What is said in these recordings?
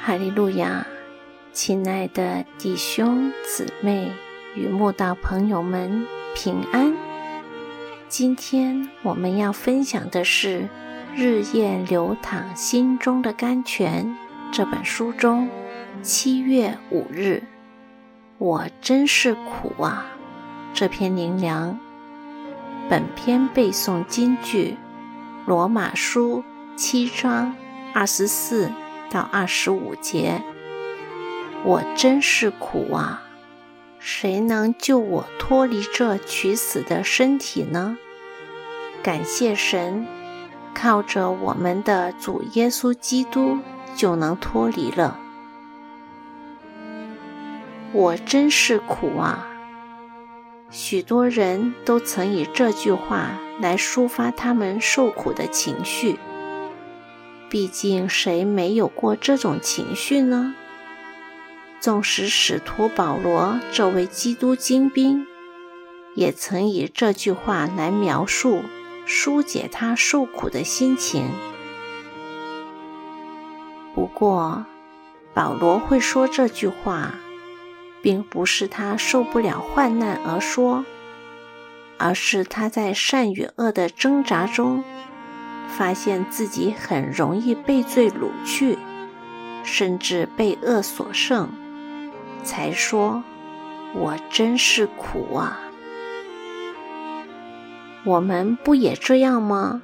哈利路亚，亲爱的弟兄姊妹与慕道朋友们平安。今天我们要分享的是《日夜流淌心中的甘泉》这本书中七月五日，我真是苦啊！这篇灵粮，本篇背诵金句：罗马书七章二十四。到二十五节，我真是苦啊！谁能救我脱离这取死的身体呢？感谢神，靠着我们的主耶稣基督就能脱离了。我真是苦啊！许多人都曾以这句话来抒发他们受苦的情绪。毕竟，谁没有过这种情绪呢？纵使使徒保罗这位基督精兵，也曾以这句话来描述、疏解他受苦的心情。不过，保罗会说这句话，并不是他受不了患难而说，而是他在善与恶的挣扎中。发现自己很容易被罪掳去，甚至被恶所胜，才说：“我真是苦啊！”我们不也这样吗？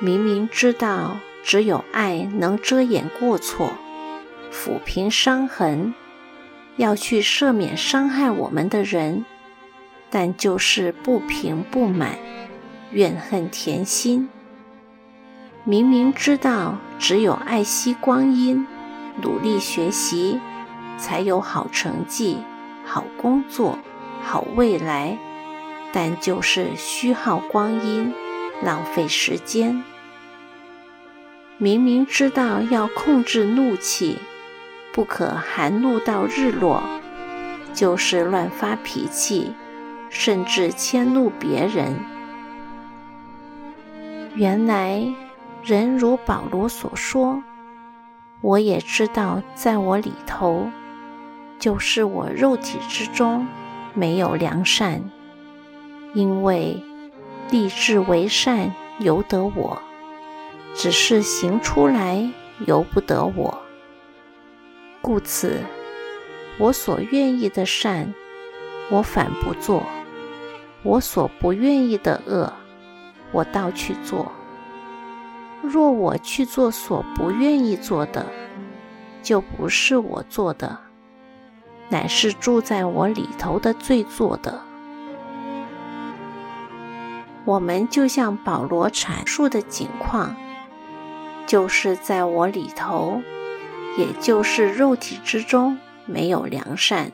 明明知道只有爱能遮掩过错、抚平伤痕，要去赦免伤害我们的人，但就是不平不满，怨恨填心。明明知道只有爱惜光阴、努力学习，才有好成绩、好工作、好未来，但就是虚耗光阴、浪费时间。明明知道要控制怒气，不可含怒到日落，就是乱发脾气，甚至迁怒别人。原来。人如保罗所说，我也知道，在我里头，就是我肉体之中没有良善，因为立志为善由得我，只是行出来由不得我。故此，我所愿意的善，我反不做；我所不愿意的恶，我倒去做。若我去做所不愿意做的，就不是我做的，乃是住在我里头的罪做的。我们就像保罗阐述的景况，就是在我里头，也就是肉体之中没有良善。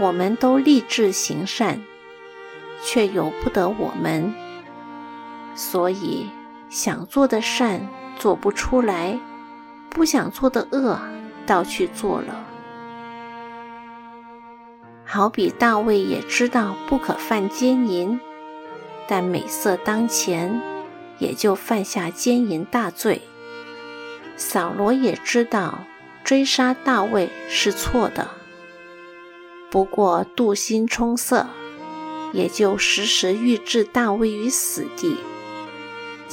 我们都立志行善，却由不得我们，所以。想做的善做不出来，不想做的恶倒去做了。好比大卫也知道不可犯奸淫，但美色当前，也就犯下奸淫大罪。扫罗也知道追杀大卫是错的，不过妒心冲色，也就时时欲置大卫于死地。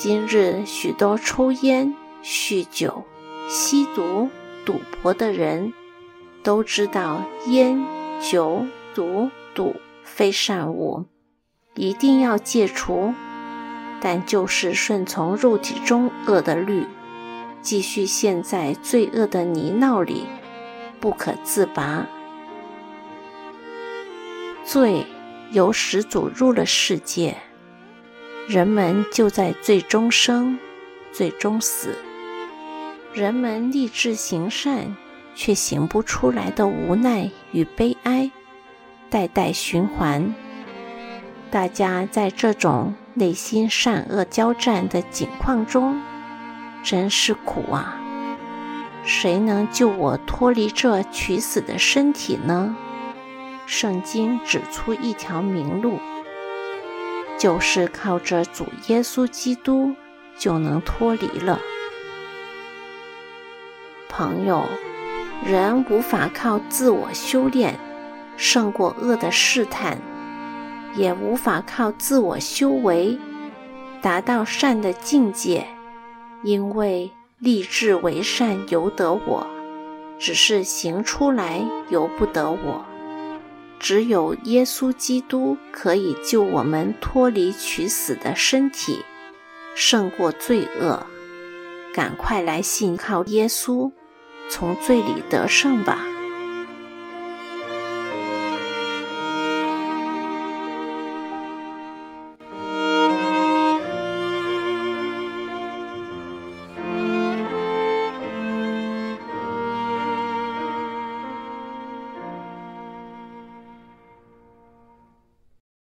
今日许多抽烟、酗酒、吸毒、赌博的人，都知道烟、酒、毒、赌非善物，一定要戒除。但就是顺从肉体中恶的律，继续陷在罪恶的泥淖里，不可自拔。罪由始祖入了世界。人们就在最终生，最终死。人们立志行善，却行不出来的无奈与悲哀，代代循环。大家在这种内心善恶交战的境况中，真是苦啊！谁能救我脱离这取死的身体呢？圣经指出一条明路。就是靠着主耶稣基督就能脱离了。朋友，人无法靠自我修炼胜过恶的试探，也无法靠自我修为达到善的境界，因为立志为善由得我，只是行出来由不得我。只有耶稣基督可以救我们脱离取死的身体，胜过罪恶。赶快来信靠耶稣，从罪里得胜吧。